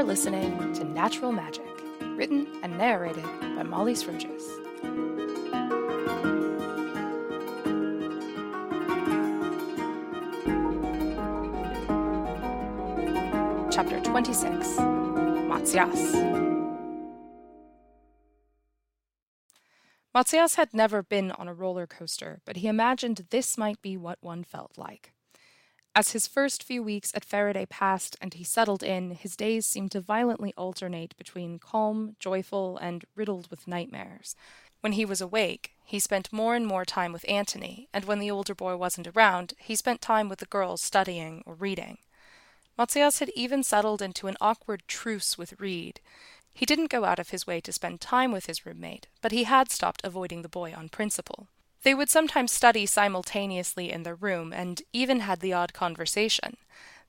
are listening to Natural Magic, written and narrated by Molly Sturgis. Chapter 26 Matsias. Matsias had never been on a roller coaster, but he imagined this might be what one felt like. As his first few weeks at Faraday passed and he settled in, his days seemed to violently alternate between calm, joyful, and riddled with nightmares. When he was awake, he spent more and more time with Antony, and when the older boy wasn't around, he spent time with the girls studying or reading. Matsias had even settled into an awkward truce with Reed. He didn't go out of his way to spend time with his roommate, but he had stopped avoiding the boy on principle. They would sometimes study simultaneously in their room, and even had the odd conversation.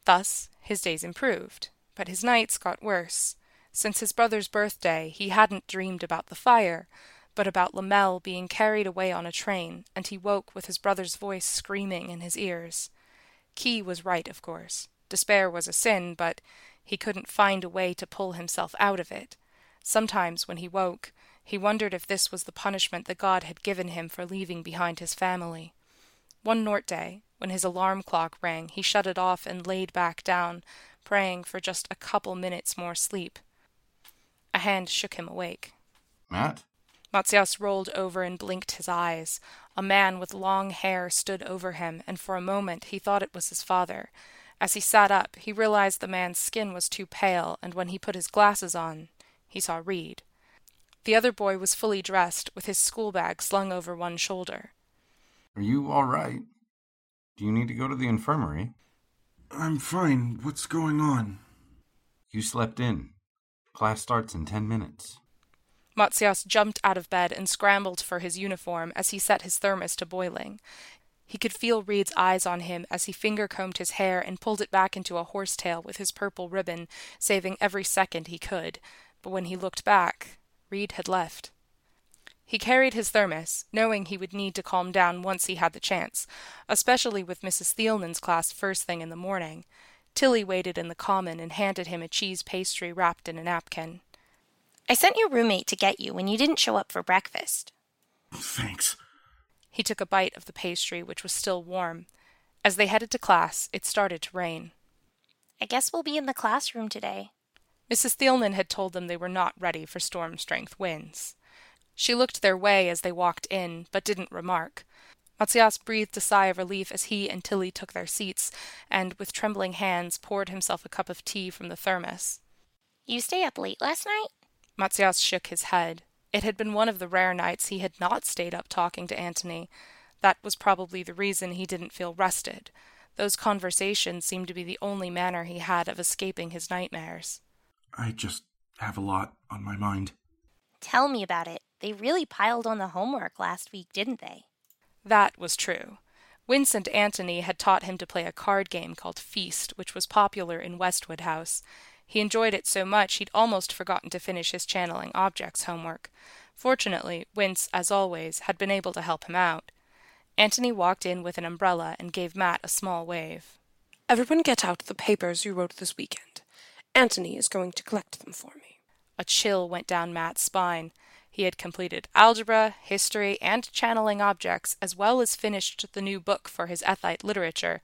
Thus his days improved, but his nights got worse. Since his brother's birthday, he hadn't dreamed about the fire, but about Lamel being carried away on a train, and he woke with his brother's voice screaming in his ears. Key was right, of course. Despair was a sin, but he couldn't find a way to pull himself out of it. Sometimes, when he woke, he wondered if this was the punishment that God had given him for leaving behind his family. One Nort day, when his alarm clock rang, he shut it off and laid back down, praying for just a couple minutes more sleep. A hand shook him awake. Matt? Matsias rolled over and blinked his eyes. A man with long hair stood over him, and for a moment he thought it was his father. As he sat up, he realized the man's skin was too pale, and when he put his glasses on, he saw Reed. The other boy was fully dressed, with his school bag slung over one shoulder. Are you all right? Do you need to go to the infirmary? I'm fine. What's going on? You slept in. Class starts in ten minutes. Matsias jumped out of bed and scrambled for his uniform as he set his thermos to boiling. He could feel Reed's eyes on him as he finger combed his hair and pulled it back into a horsetail with his purple ribbon, saving every second he could. But when he looked back, Reed had left. He carried his thermos, knowing he would need to calm down once he had the chance, especially with Mrs. Thielman's class first thing in the morning. Tilly waited in the common and handed him a cheese pastry wrapped in a napkin. I sent your roommate to get you when you didn't show up for breakfast. Thanks. He took a bite of the pastry, which was still warm. As they headed to class, it started to rain. I guess we'll be in the classroom today. Mrs. Thielman had told them they were not ready for storm strength winds. She looked their way as they walked in, but didn't remark. Matsias breathed a sigh of relief as he and Tilly took their seats, and with trembling hands poured himself a cup of tea from the thermos. You stay up late last night? Matsias shook his head. It had been one of the rare nights he had not stayed up talking to Antony. That was probably the reason he didn't feel rested. Those conversations seemed to be the only manner he had of escaping his nightmares. I just have a lot on my mind. Tell me about it. They really piled on the homework last week, didn't they? That was true. Vincent Antony had taught him to play a card game called Feast, which was popular in Westwood House. He enjoyed it so much he'd almost forgotten to finish his channeling objects homework. Fortunately, Wince, as always, had been able to help him out. Antony walked in with an umbrella and gave Matt a small wave. Everyone get out the papers you wrote this weekend. Antony is going to collect them for me. A chill went down Matt's spine. He had completed algebra, history, and channeling objects, as well as finished the new book for his Ethite literature.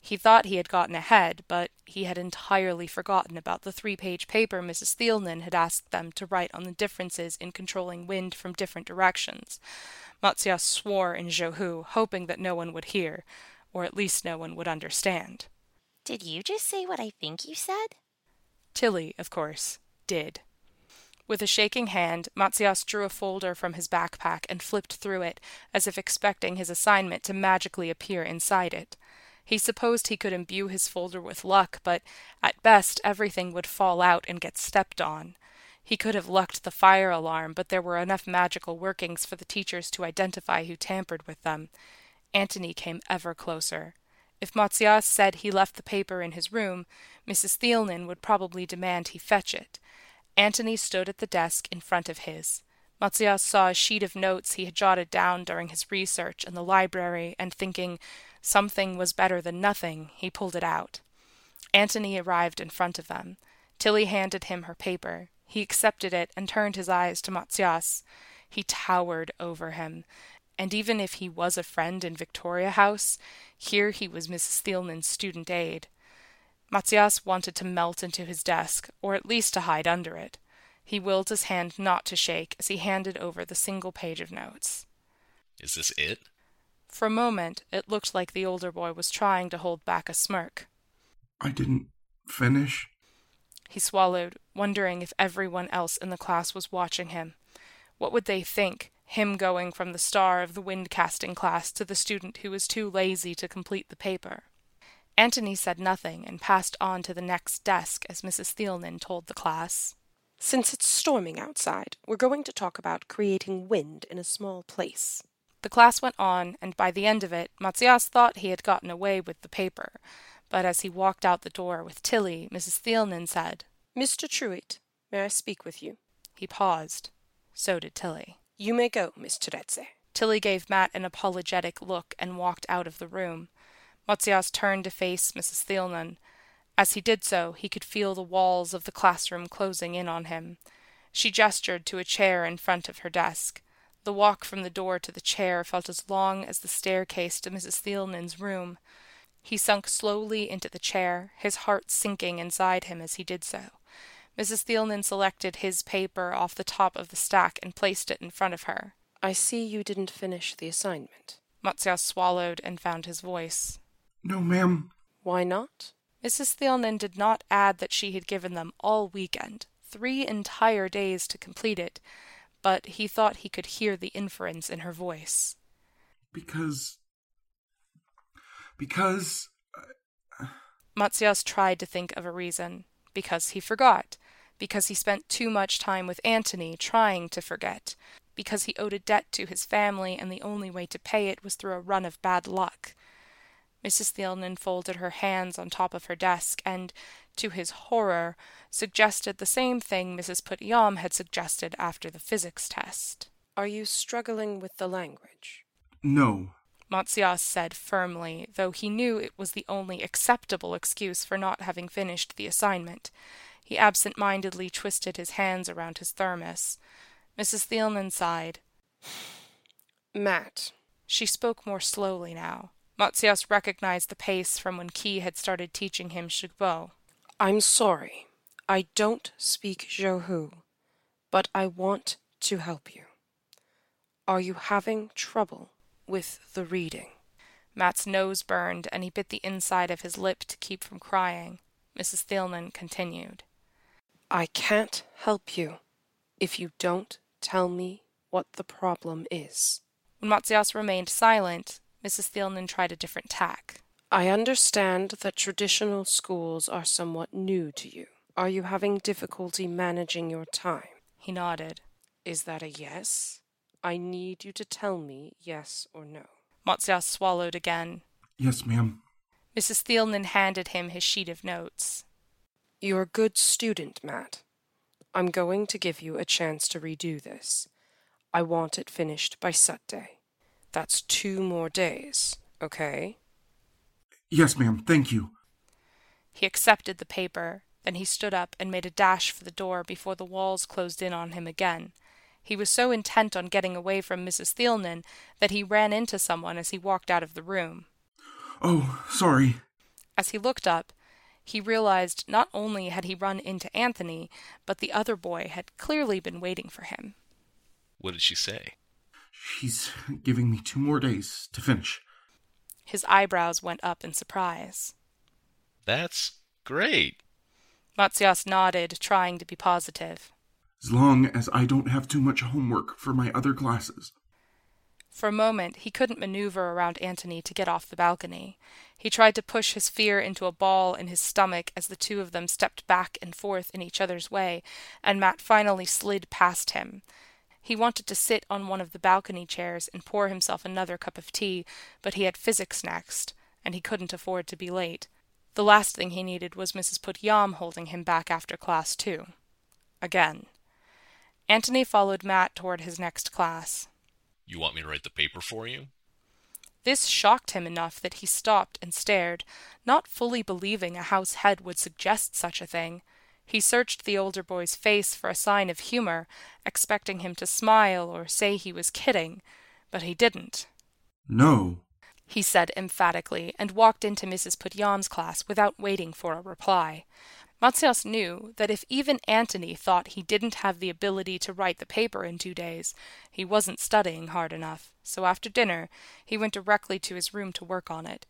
He thought he had gotten ahead, but he had entirely forgotten about the three page paper Mrs. Thielman had asked them to write on the differences in controlling wind from different directions. Matsias swore in Johu, hoping that no one would hear, or at least no one would understand. Did you just say what I think you said? Tilly, of course, did. With a shaking hand, Matsias drew a folder from his backpack and flipped through it, as if expecting his assignment to magically appear inside it. He supposed he could imbue his folder with luck, but at best everything would fall out and get stepped on. He could have lucked the fire alarm, but there were enough magical workings for the teachers to identify who tampered with them. Antony came ever closer. If Matsias said he left the paper in his room, Mrs. Thielman would probably demand he fetch it. Antony stood at the desk in front of his. Matsias saw a sheet of notes he had jotted down during his research in the library, and thinking something was better than nothing, he pulled it out. Antony arrived in front of them. Tilly handed him her paper. He accepted it and turned his eyes to Matzias. He towered over him, and even if he was a friend in Victoria House, here he was Mrs. Thielman's student aide. Matzias wanted to melt into his desk, or at least to hide under it. He willed his hand not to shake as he handed over the single page of notes. Is this it? For a moment, it looked like the older boy was trying to hold back a smirk. I didn't finish. He swallowed, wondering if everyone else in the class was watching him. What would they think, him going from the star of the wind casting class to the student who was too lazy to complete the paper? Antony said nothing and passed on to the next desk as Mrs. Thielman told the class. Since it's storming outside, we're going to talk about creating wind in a small place. The class went on, and by the end of it, Matzias thought he had gotten away with the paper. But as he walked out the door with Tilly, Mrs. Thielman said, Mr. Truitt, may I speak with you? He paused. So did Tilly. You may go, Miss Tereze. Tilly gave Matt an apologetic look and walked out of the room. Matzias turned to face Mrs. Thielman. As he did so, he could feel the walls of the classroom closing in on him. She gestured to a chair in front of her desk. The walk from the door to the chair felt as long as the staircase to Mrs. Thielman's room. He sunk slowly into the chair, his heart sinking inside him as he did so. Mrs. Thielman selected his paper off the top of the stack and placed it in front of her. I see you didn't finish the assignment. Matzias swallowed and found his voice. No, ma'am. Why not? Mrs. Thielman did not add that she had given them all weekend, three entire days to complete it, but he thought he could hear the inference in her voice. Because. Because. Uh, Matzias tried to think of a reason. Because he forgot. Because he spent too much time with Antony trying to forget. Because he owed a debt to his family and the only way to pay it was through a run of bad luck. Mrs. Thielman folded her hands on top of her desk and, to his horror, suggested the same thing Mrs. Puttyam had suggested after the physics test. Are you struggling with the language? No. Matzias said firmly, though he knew it was the only acceptable excuse for not having finished the assignment. He absent mindedly twisted his hands around his thermos. Mrs. Thielman sighed. Matt. She spoke more slowly now. Matzias recognized the pace from when Key had started teaching him Shigbo. I'm sorry. I don't speak Johu, but I want to help you. Are you having trouble with the reading? Matt's nose burned, and he bit the inside of his lip to keep from crying. Mrs. Thielman continued. I can't help you if you don't tell me what the problem is. When Matzias remained silent, Mrs. Thielman tried a different tack. I understand that traditional schools are somewhat new to you. Are you having difficulty managing your time? He nodded. Is that a yes? I need you to tell me yes or no. Matzias swallowed again. Yes, ma'am. Mrs. Thielman handed him his sheet of notes. You're a good student, Matt. I'm going to give you a chance to redo this. I want it finished by Saturday. That's two more days, okay? Yes, ma'am. Thank you. He accepted the paper. Then he stood up and made a dash for the door before the walls closed in on him again. He was so intent on getting away from Mrs. Thielman that he ran into someone as he walked out of the room. Oh, sorry. As he looked up, he realized not only had he run into Antony, but the other boy had clearly been waiting for him. What did she say? She's giving me two more days to finish. His eyebrows went up in surprise. That's great. Matzias nodded, trying to be positive. As long as I don't have too much homework for my other classes. For a moment, he couldn't maneuver around Antony to get off the balcony. He tried to push his fear into a ball in his stomach as the two of them stepped back and forth in each other's way, and Matt finally slid past him. He wanted to sit on one of the balcony chairs and pour himself another cup of tea, but he had physics next, and he couldn't afford to be late. The last thing he needed was Mrs. Puttyam holding him back after class, too. Again. Antony followed Matt toward his next class. You want me to write the paper for you? This shocked him enough that he stopped and stared, not fully believing a house head would suggest such a thing. He searched the older boy's face for a sign of humor, expecting him to smile or say he was kidding, but he didn't. No. He said emphatically, and walked into Mrs. Putyam's class without waiting for a reply. Matzias knew that if even Antony thought he didn't have the ability to write the paper in two days, he wasn't studying hard enough, so after dinner he went directly to his room to work on it.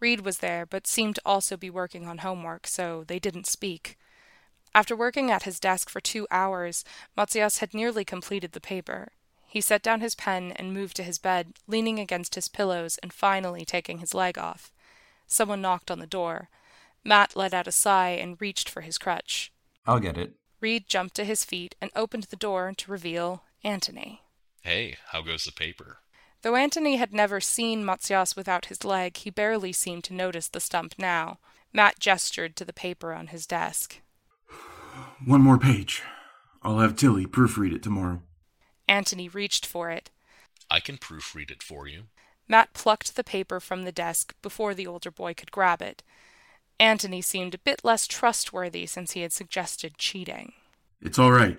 Reed was there, but seemed to also be working on homework, so they didn't speak. After working at his desk for two hours, Matzias had nearly completed the paper. He set down his pen and moved to his bed, leaning against his pillows and finally taking his leg off. Someone knocked on the door. Matt let out a sigh and reached for his crutch. I'll get it. Reed jumped to his feet and opened the door to reveal Antony. Hey, how goes the paper? Though Antony had never seen Matzias without his leg, he barely seemed to notice the stump now. Matt gestured to the paper on his desk. One more page. I'll have Tilly proofread it tomorrow. Antony reached for it. I can proofread it for you. Matt plucked the paper from the desk before the older boy could grab it. Antony seemed a bit less trustworthy since he had suggested cheating. It's all right.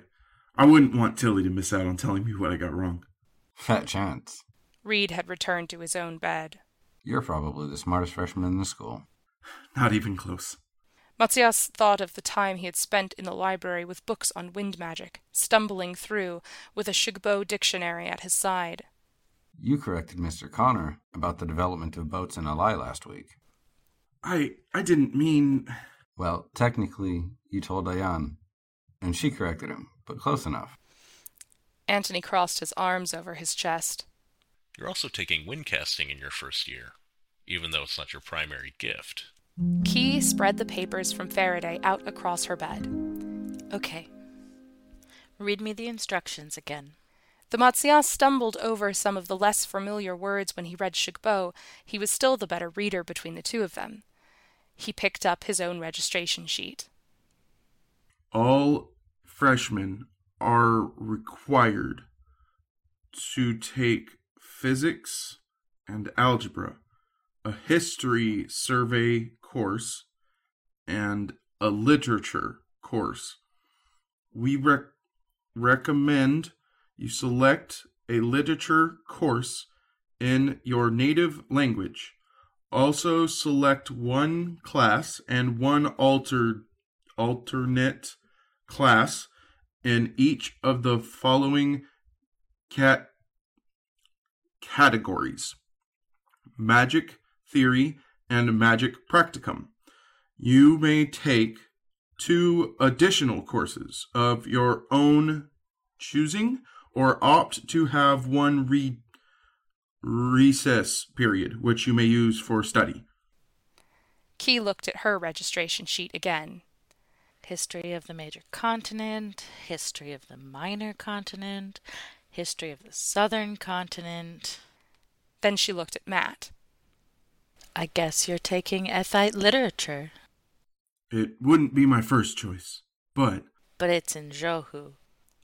I wouldn't want Tilly to miss out on telling me what I got wrong. Fat chance. Reed had returned to his own bed. You're probably the smartest freshman in the school. Not even close. Matzias thought of the time he had spent in the library with books on wind magic, stumbling through with a Shugbo dictionary at his side. You corrected Mr. Connor about the development of boats in Alai last week. I I didn't mean Well, technically, you told Diane, and she corrected him, but close enough. Antony crossed his arms over his chest. You're also taking wind casting in your first year, even though it's not your primary gift. Key spread the papers from Faraday out across her bed. Okay. Read me the instructions again. The Matzias stumbled over some of the less familiar words when he read Shugbo. He was still the better reader between the two of them. He picked up his own registration sheet. all freshmen are required to take physics and algebra, a history survey course, and a literature course. We rec- recommend you select a literature course in your native language. Also, select one class and one alter- alternate class in each of the following cat categories. Magic theory and magic practicum. You may take two additional courses of your own choosing or opt to have one re- recess period which you may use for study Key looked at her registration sheet again. History of the major continent, history of the minor continent, history of the southern continent. Then she looked at Matt. I guess you're taking Ethite literature, it wouldn't be my first choice but but it's in Johu.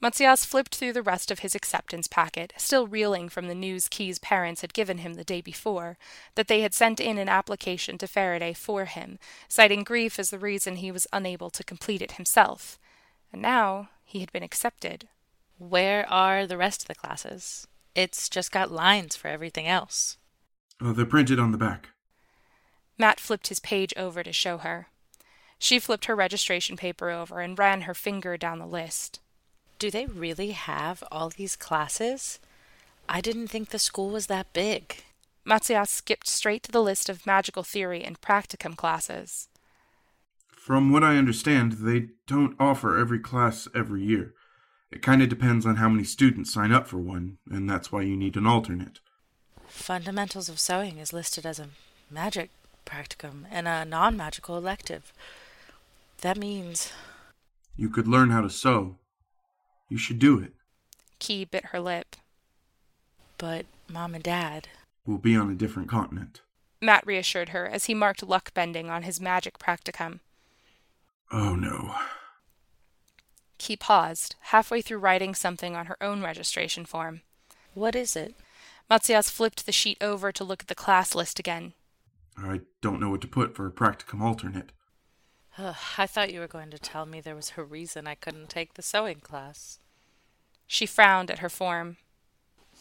Matzias flipped through the rest of his acceptance packet, still reeling from the news Key's parents had given him the day before, that they had sent in an application to Faraday for him, citing grief as the reason he was unable to complete it himself. And now he had been accepted. Where are the rest of the classes? It's just got lines for everything else. uh, they're printed on the back Matt flipped his page over to show her. She flipped her registration paper over and ran her finger down the list. Do they really have all these classes? I didn't think the school was that big. Matzias skipped straight to the list of magical theory and practicum classes. From what I understand, they don't offer every class every year. It kind of depends on how many students sign up for one, and that's why you need an alternate. Fundamentals of Sewing is listed as a magic practicum and a non magical elective. That means You could learn how to sew. You should do it. Key bit her lip. But Mom and Dad, We'll be on a different continent. Matt reassured her as he marked luck bending on his magic practicum. Oh no. Key paused, halfway through writing something on her own registration form. what is it? Matzias flipped the sheet over to look at the class list again. I don't know what to put for a practicum alternate. Ugh, I thought you were going to tell me there was a reason I couldn't take the sewing class. She frowned at her form.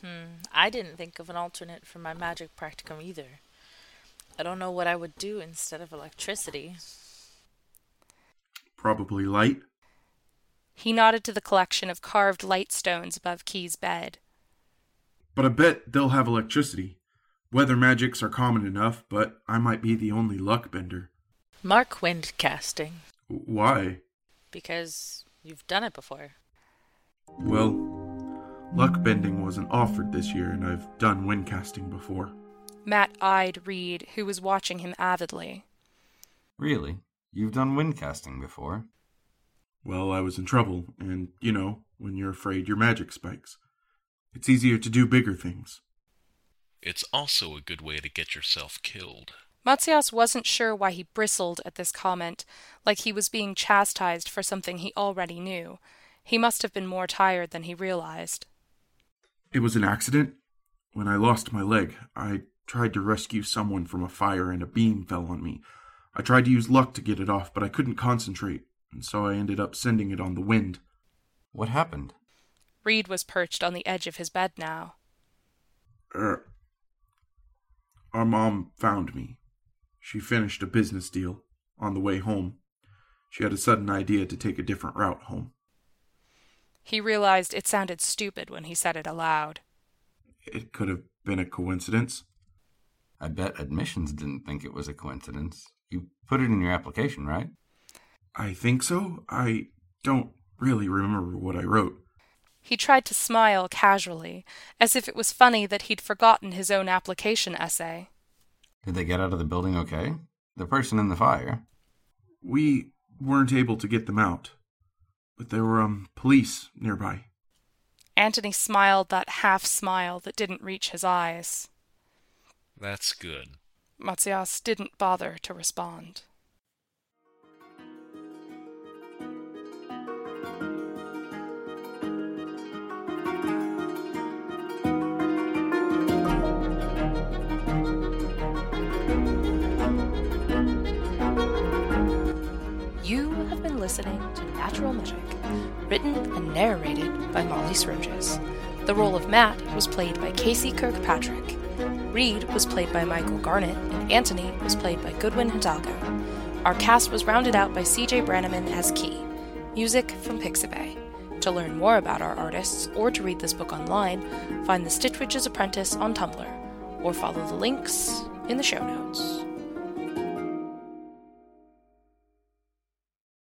Hmm, I didn't think of an alternate for my magic practicum either. I don't know what I would do instead of electricity. Probably light. He nodded to the collection of carved light stones above Key's bed. But I bet they'll have electricity. Weather magics are common enough, but I might be the only luck bender. Mark wind casting, Why? because you've done it before. Well, luck bending wasn't offered this year, and I've done wind casting before. Matt eyed Reed, who was watching him avidly. Really? You've done wind casting before? Well, I was in trouble, and, you know, when you're afraid your magic spikes. It's easier to do bigger things. It's also a good way to get yourself killed. Matsias wasn't sure why he bristled at this comment, like he was being chastised for something he already knew. He must have been more tired than he realized. It was an accident. When I lost my leg, I tried to rescue someone from a fire and a beam fell on me. I tried to use luck to get it off, but I couldn't concentrate, and so I ended up sending it on the wind. What happened? Reed was perched on the edge of his bed now. Er, our mom found me. She finished a business deal on the way home. She had a sudden idea to take a different route home. He realized it sounded stupid when he said it aloud. It could have been a coincidence. I bet admissions didn't think it was a coincidence. You put it in your application, right? I think so. I don't really remember what I wrote. He tried to smile casually, as if it was funny that he'd forgotten his own application essay. Did they get out of the building okay? The person in the fire? We weren't able to get them out, but there were um police nearby. Antony smiled that half smile that didn't reach his eyes. That's good. Matsias didn't bother to respond. Listening to Natural Magic, written and narrated by Molly Sturgis. The role of Matt was played by Casey Kirkpatrick. Reed was played by Michael Garnett, and Antony was played by Goodwin Hidalgo. Our cast was rounded out by CJ Brannaman as Key. Music from Pixabay. To learn more about our artists or to read this book online, find The Stitch Witch's Apprentice on Tumblr or follow the links in the show notes.